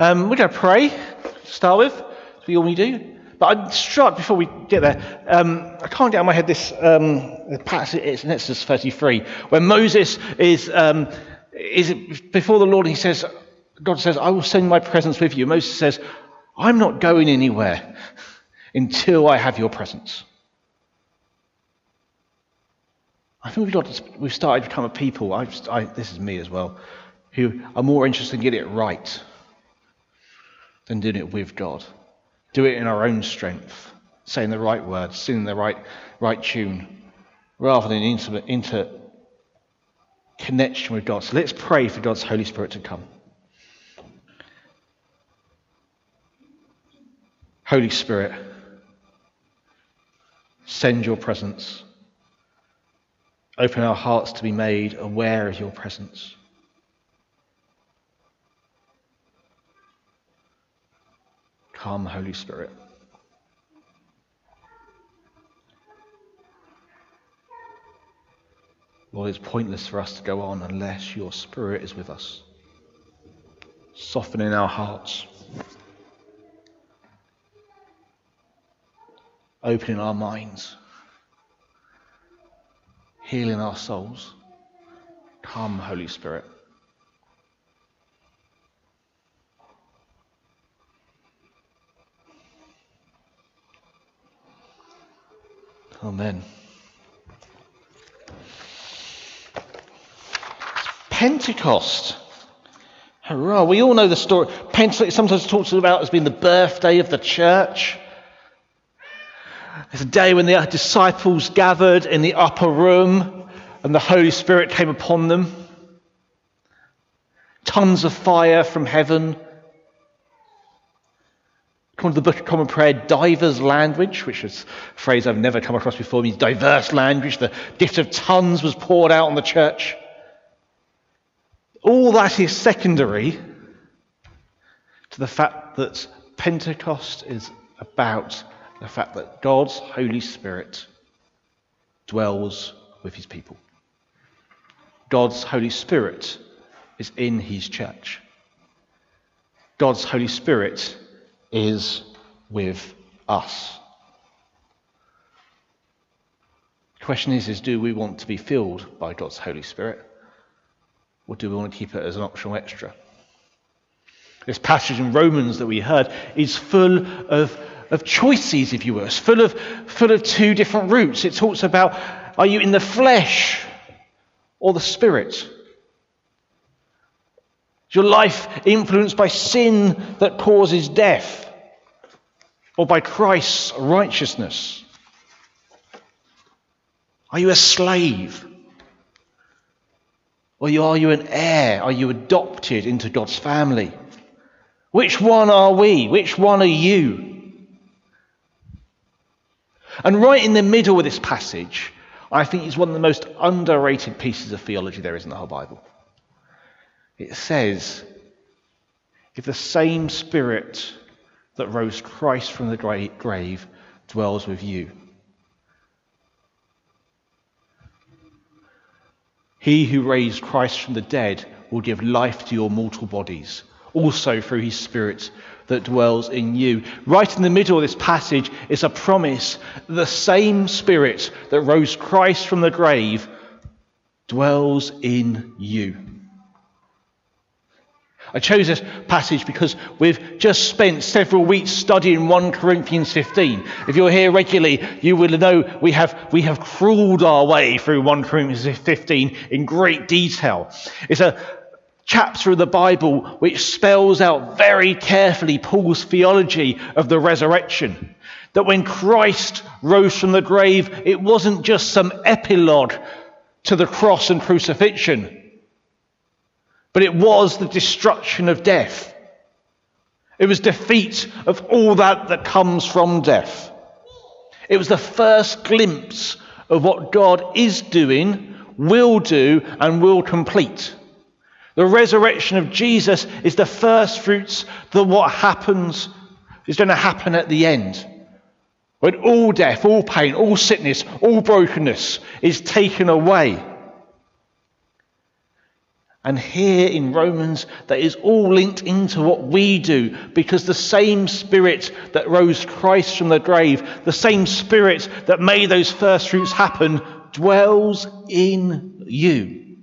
Um, we're going to pray to start with, as we normally do. But I'm struck before we get there. Um, I can't get out of my head this um, passage. It's in Exodus 33, where Moses is um, is before the Lord. He says, God says, "I will send my presence with you." Moses says, "I'm not going anywhere until I have your presence." I think we've, got, we've started to become a people. I, I, this is me as well, who are more interested in getting it right than doing it with God. Do it in our own strength, saying the right words, singing the right, right tune, rather than intimate, inter connection with God. So let's pray for God's Holy Spirit to come. Holy Spirit, send your presence. Open our hearts to be made aware of your presence. Come, Holy Spirit. Lord, it's pointless for us to go on unless your Spirit is with us, softening our hearts, opening our minds, healing our souls. Come, Holy Spirit. Amen. Pentecost. Hurrah. We all know the story. Pentecost sometimes talks about as being the birthday of the church. It's a day when the disciples gathered in the upper room and the Holy Spirit came upon them. Tons of fire from heaven According to the Book of Common Prayer, divers language, which is a phrase I've never come across before, means diverse language. The gift of tongues was poured out on the church. All that is secondary to the fact that Pentecost is about the fact that God's Holy Spirit dwells with his people. God's Holy Spirit is in his church. God's Holy Spirit is with us. The question is, is do we want to be filled by God's Holy Spirit? Or do we want to keep it as an optional extra? This passage in Romans that we heard is full of, of choices, if you will. It's full of, full of two different routes. It talks about are you in the flesh or the spirit? Is your life influenced by sin that causes death or by Christ's righteousness? Are you a slave? Or are you an heir? Are you adopted into God's family? Which one are we? Which one are you? And right in the middle of this passage, I think is one of the most underrated pieces of theology there is in the whole Bible. It says, if the same Spirit that rose Christ from the grave dwells with you, he who raised Christ from the dead will give life to your mortal bodies, also through his Spirit that dwells in you. Right in the middle of this passage is a promise the same Spirit that rose Christ from the grave dwells in you. I chose this passage because we've just spent several weeks studying 1 Corinthians 15. If you're here regularly, you will know we have, we have crawled our way through 1 Corinthians 15 in great detail. It's a chapter of the Bible which spells out very carefully Paul's theology of the resurrection. That when Christ rose from the grave, it wasn't just some epilogue to the cross and crucifixion but it was the destruction of death. It was defeat of all that that comes from death. It was the first glimpse of what God is doing, will do, and will complete. The resurrection of Jesus is the first fruits that what happens is going to happen at the end. When all death, all pain, all sickness, all brokenness is taken away. And here in Romans, that is all linked into what we do because the same Spirit that rose Christ from the grave, the same Spirit that made those first fruits happen, dwells in you.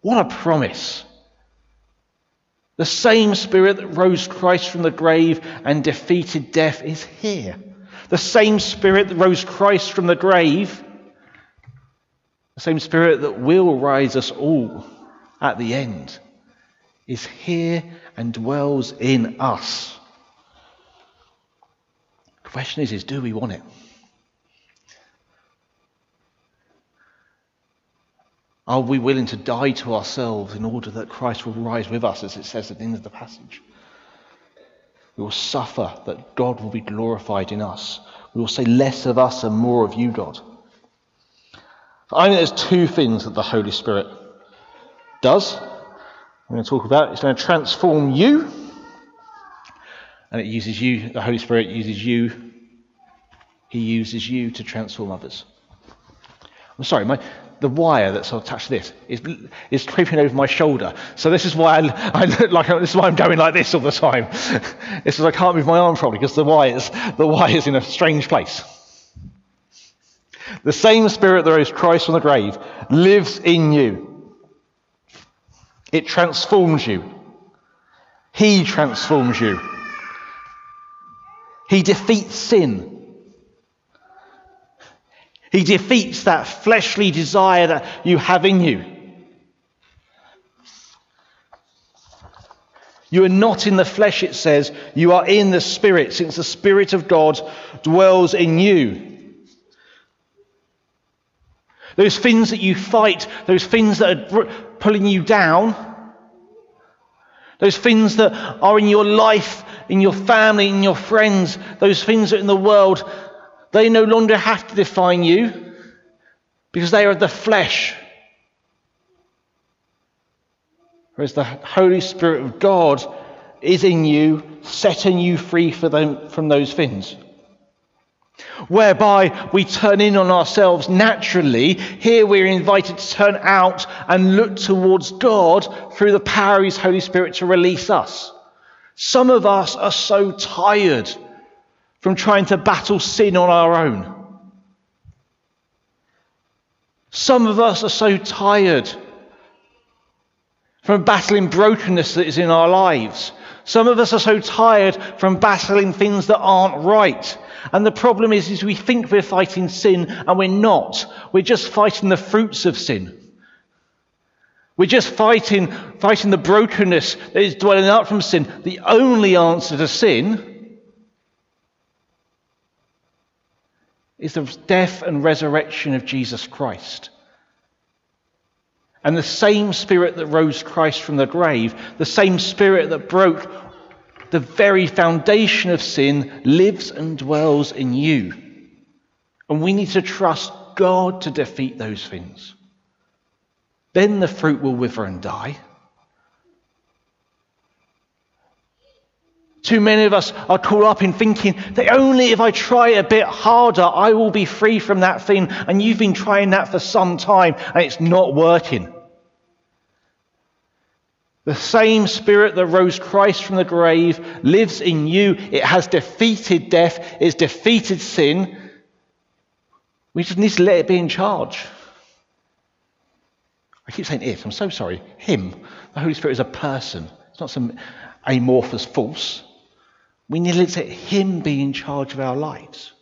What a promise! The same Spirit that rose Christ from the grave and defeated death is here. The same Spirit that rose Christ from the grave, the same Spirit that will rise us all at the end, is here and dwells in us. The question is, is do we want it? Are we willing to die to ourselves in order that Christ will rise with us, as it says at the end of the passage? We will suffer that God will be glorified in us. We will say less of us and more of you, God. I think there's two things that the Holy Spirit does. I'm going to talk about. It's going to transform you, and it uses you. The Holy Spirit uses you. He uses you to transform others. I'm sorry, my, the wire that's attached to this is, is creeping over my shoulder. So this is why I, I look like this is why I'm going like this all the time. it's because I can't move my arm properly because the wire's the wire's in a strange place. The same spirit that rose Christ from the grave lives in you. It transforms you. He transforms you. He defeats sin. He defeats that fleshly desire that you have in you. You are not in the flesh, it says. You are in the Spirit, since the Spirit of God dwells in you. Those things that you fight, those things that are pulling you down, those things that are in your life, in your family, in your friends, those things that are in the world, they no longer have to define you because they are the flesh. Whereas the Holy Spirit of God is in you, setting you free them, from those things. Whereby we turn in on ourselves naturally, here we're invited to turn out and look towards God through the power of His Holy Spirit to release us. Some of us are so tired from trying to battle sin on our own. Some of us are so tired from battling brokenness that is in our lives. Some of us are so tired from battling things that aren't right. And the problem is, is we think we're fighting sin and we're not. We're just fighting the fruits of sin. We're just fighting, fighting the brokenness that is dwelling out from sin. The only answer to sin is the death and resurrection of Jesus Christ. And the same spirit that rose Christ from the grave, the same spirit that broke the very foundation of sin, lives and dwells in you. And we need to trust God to defeat those things. Then the fruit will wither and die. Too many of us are caught up in thinking that only if I try a bit harder, I will be free from that thing. And you've been trying that for some time and it's not working. The same spirit that rose Christ from the grave lives in you. It has defeated death, it's defeated sin. We just need to let it be in charge. I keep saying it, I'm so sorry. Him. The Holy Spirit is a person, it's not some amorphous force. We need to let Him be in charge of our lives.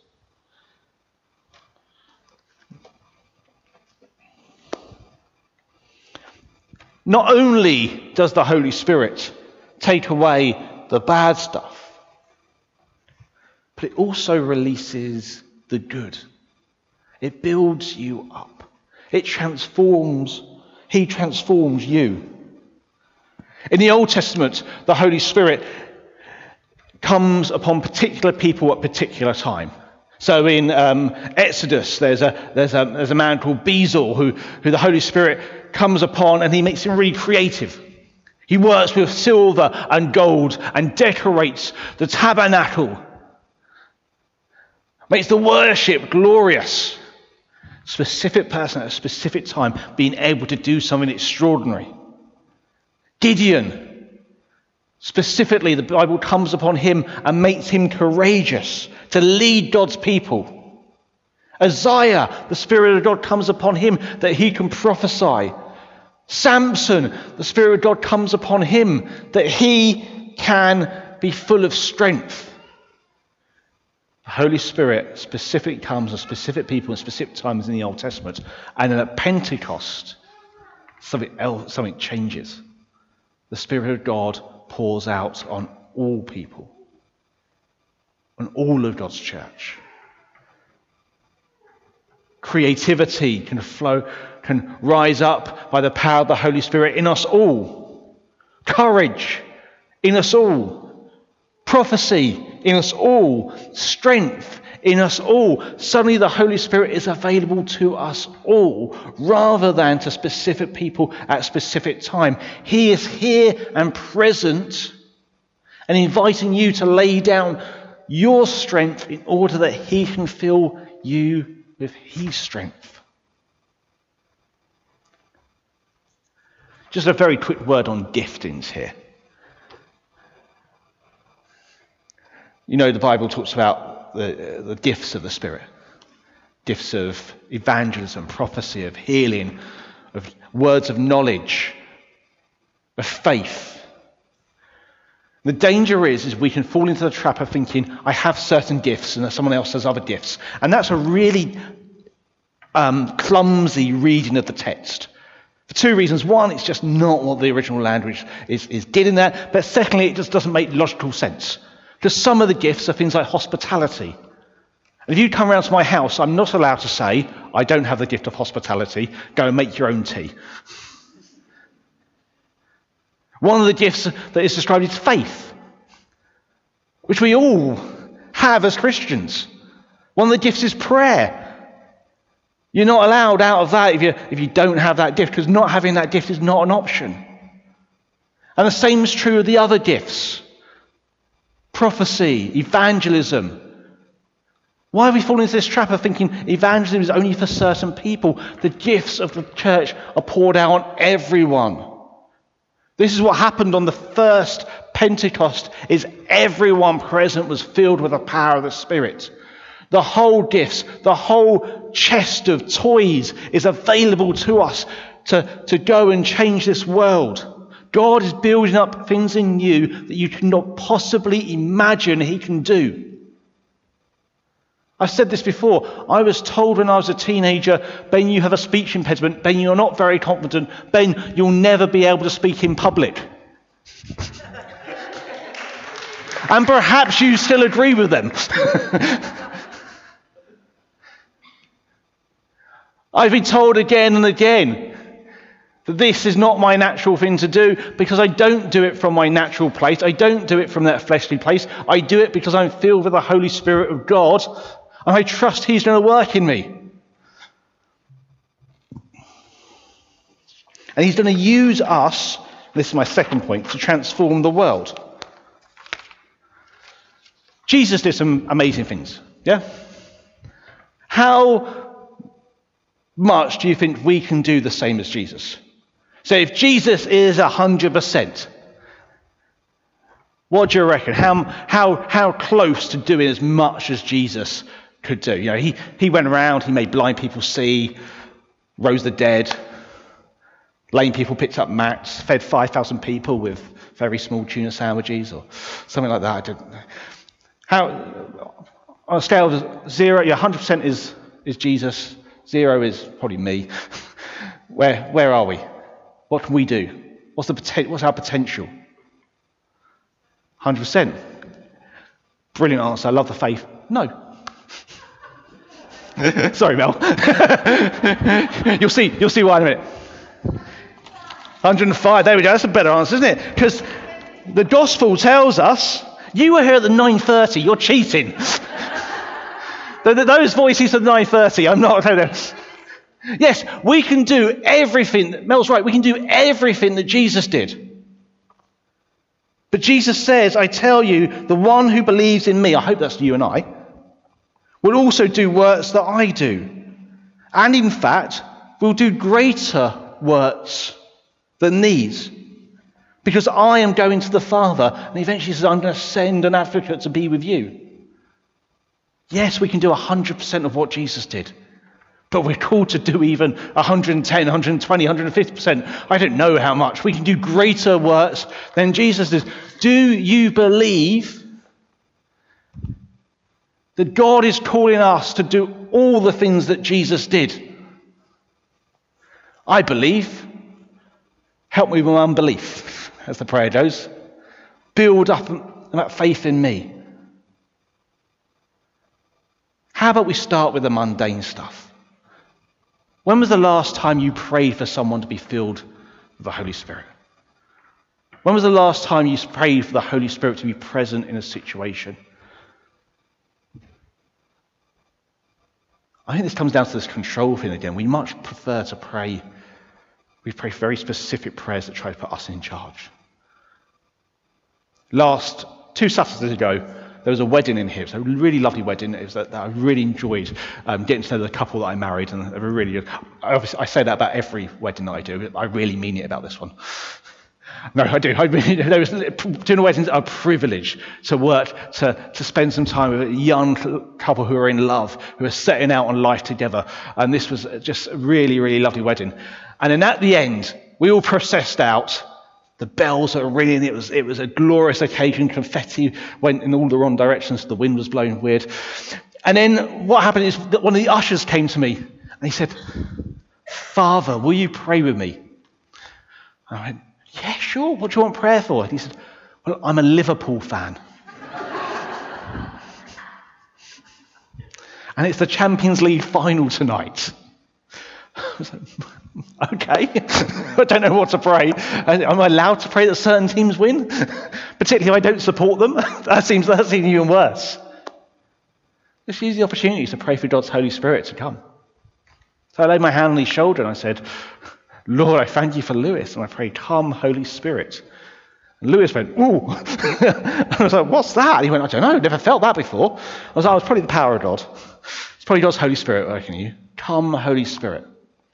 Not only does the Holy Spirit take away the bad stuff, but it also releases the good. It builds you up. It transforms, He transforms you. In the Old Testament, the Holy Spirit comes upon particular people at particular time. So in um, Exodus, there's a, there's, a, there's a man called Bezalel who, who the Holy Spirit comes upon and he makes him really creative. He works with silver and gold and decorates the tabernacle, makes the worship glorious. Specific person at a specific time being able to do something extraordinary. Gideon, specifically, the Bible comes upon him and makes him courageous to lead God's people. Isaiah, the Spirit of God comes upon him that he can prophesy. Samson, the Spirit of God comes upon him that he can be full of strength. The Holy Spirit specifically comes on specific people in specific times in the Old Testament. And then at Pentecost, something else, something changes. The Spirit of God pours out on all people, on all of God's church creativity can flow, can rise up by the power of the Holy Spirit in us all. Courage in us all. Prophecy in us all. Strength in us all. Suddenly the Holy Spirit is available to us all rather than to specific people at specific time. He is here and present and inviting you to lay down your strength in order that he can fill you with His strength. Just a very quick word on giftings here. You know, the Bible talks about the, the gifts of the Spirit gifts of evangelism, prophecy, of healing, of words of knowledge, of faith. The danger is, is we can fall into the trap of thinking, I have certain gifts and someone else has other gifts. And that's a really um, clumsy reading of the text. For two reasons. One, it's just not what the original language is, is getting at. But secondly, it just doesn't make logical sense. Because some of the gifts are things like hospitality. And if you come around to my house, I'm not allowed to say, I don't have the gift of hospitality, go and make your own tea. One of the gifts that is described is faith, which we all have as Christians. One of the gifts is prayer. You're not allowed out of that if you, if you don't have that gift, because not having that gift is not an option. And the same is true of the other gifts prophecy, evangelism. Why have we fallen into this trap of thinking evangelism is only for certain people? The gifts of the church are poured out on everyone. This is what happened on the first Pentecost is everyone present was filled with the power of the Spirit. The whole gifts, the whole chest of toys is available to us to, to go and change this world. God is building up things in you that you cannot possibly imagine He can do. I've said this before. I was told when I was a teenager, Ben, you have a speech impediment. Ben, you're not very confident. Ben, you'll never be able to speak in public. and perhaps you still agree with them. I've been told again and again that this is not my natural thing to do because I don't do it from my natural place. I don't do it from that fleshly place. I do it because I'm filled with the Holy Spirit of God and I trust He's going to work in me. And He's going to use us, this is my second point, to transform the world. Jesus did some amazing things, yeah? How much do you think we can do the same as Jesus? So if Jesus is 100%, what do you reckon? How, how, how close to doing as much as Jesus could do. You know, he, he went around, he made blind people see, rose the dead, lame people picked up mats, fed 5,000 people with very small tuna sandwiches or something like that. I don't know. How, on a scale of zero, yeah, 100% is, is Jesus, zero is probably me. where, where are we? What can we do? What's, the what's our potential? 100%. Brilliant answer. I love the faith. No. Sorry, Mel. you'll see. You'll see why in a minute. 105. There we go. That's a better answer, isn't it? Because the gospel tells us you were here at the 9:30. You're cheating. Those voices at 9:30. I'm not. Yes, we can do everything. Mel's right. We can do everything that Jesus did. But Jesus says, I tell you, the one who believes in me, I hope that's you and I, will also do works that I do. And in fact, will do greater works than these, Because I am going to the Father. And eventually says, I'm going to send an advocate to be with you. Yes, we can do 100% of what Jesus did. But we're called to do even 110, 120, 150%. I don't know how much. We can do greater works than Jesus did. Do you believe that God is calling us to do all the things that Jesus did? I believe. Help me with my unbelief, as the prayer goes. Build up that faith in me. How about we start with the mundane stuff? When was the last time you prayed for someone to be filled with the Holy Spirit? When was the last time you prayed for the Holy Spirit to be present in a situation? I think this comes down to this control thing again. We much prefer to pray, we pray very specific prayers that try to put us in charge. Last two Saturdays ago, there was a wedding in here. It was a really lovely wedding. It was that, that I really enjoyed um, getting to know the couple that I married, and they were really. I, I say that about every wedding that I do, but I really mean it about this one. No, I do. I mean, there was, doing a wedding is a privilege to work, to, to spend some time with a young couple who are in love, who are setting out on life together. And this was just a really, really lovely wedding. And then at the end, we all processed out the bells were ringing. It was, it was a glorious occasion. Confetti went in all the wrong directions. The wind was blowing weird. And then what happened is that one of the ushers came to me and he said, Father, will you pray with me? I went, Yeah, sure. What do you want prayer for? And he said, Well, I'm a Liverpool fan. and it's the Champions League final tonight. okay, I don't know what to pray. Am I allowed to pray that certain teams win? Particularly if I don't support them? that seems that seems even worse. Just use the opportunity to pray for God's Holy Spirit to come. So I laid my hand on his shoulder and I said, Lord, I thank you for Lewis. And I prayed, Come, Holy Spirit. And Lewis went, Ooh. I was like, What's that? He went, I don't know, never felt that before. I was like, oh, It's probably the power of God. It's probably God's Holy Spirit working in you. Come, Holy Spirit.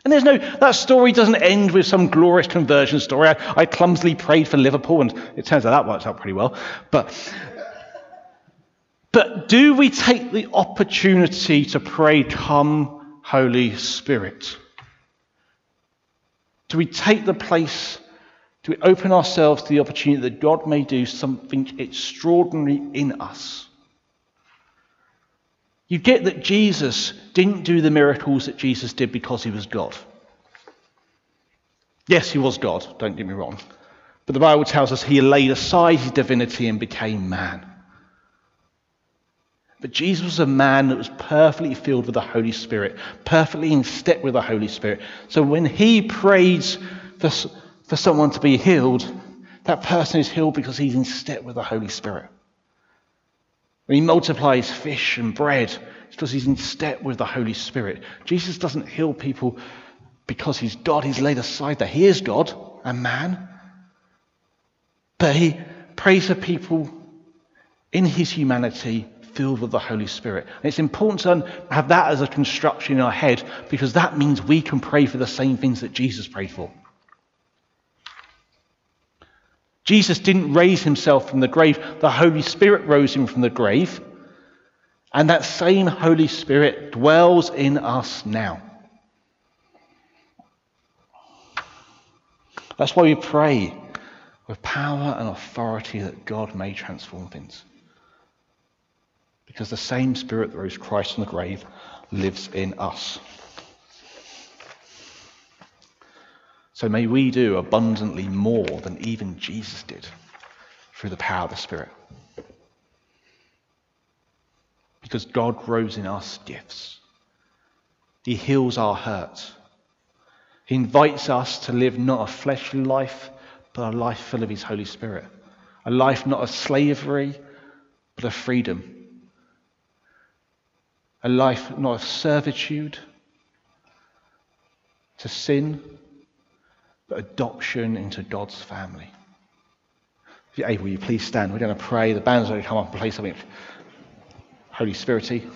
And there's no, that story doesn't end with some glorious conversion story. I, I clumsily prayed for Liverpool, and it turns out that worked out pretty well. But, but do we take the opportunity to pray, Come, Holy Spirit? Do we take the place, do we open ourselves to the opportunity that God may do something extraordinary in us? You get that Jesus didn't do the miracles that Jesus did because he was God. Yes, he was God, don't get me wrong. But the Bible tells us he laid aside his divinity and became man. But Jesus was a man that was perfectly filled with the Holy Spirit, perfectly in step with the Holy Spirit. So when he prays for, for someone to be healed, that person is healed because he's in step with the Holy Spirit. When he multiplies fish and bread, it's because he's in step with the Holy Spirit. Jesus doesn't heal people because he's God. He's laid aside that he is God and man. But he prays for people in his humanity filled with the Holy Spirit. And it's important to have that as a construction in our head because that means we can pray for the same things that Jesus prayed for. Jesus didn't raise himself from the grave, the Holy Spirit rose him from the grave. And that same Holy Spirit dwells in us now. That's why we pray with power and authority that God may transform things. Because the same Spirit that rose Christ from the grave lives in us. So may we do abundantly more than even Jesus did through the power of the Spirit. Because God grows in us gifts. He heals our hurts. He invites us to live not a fleshly life, but a life full of His Holy Spirit. A life not of slavery, but of freedom. A life not of servitude to sin, but adoption into God's family. If you're able, will you please stand? We're going to pray. The band's going to come up and play something Holy Spirity.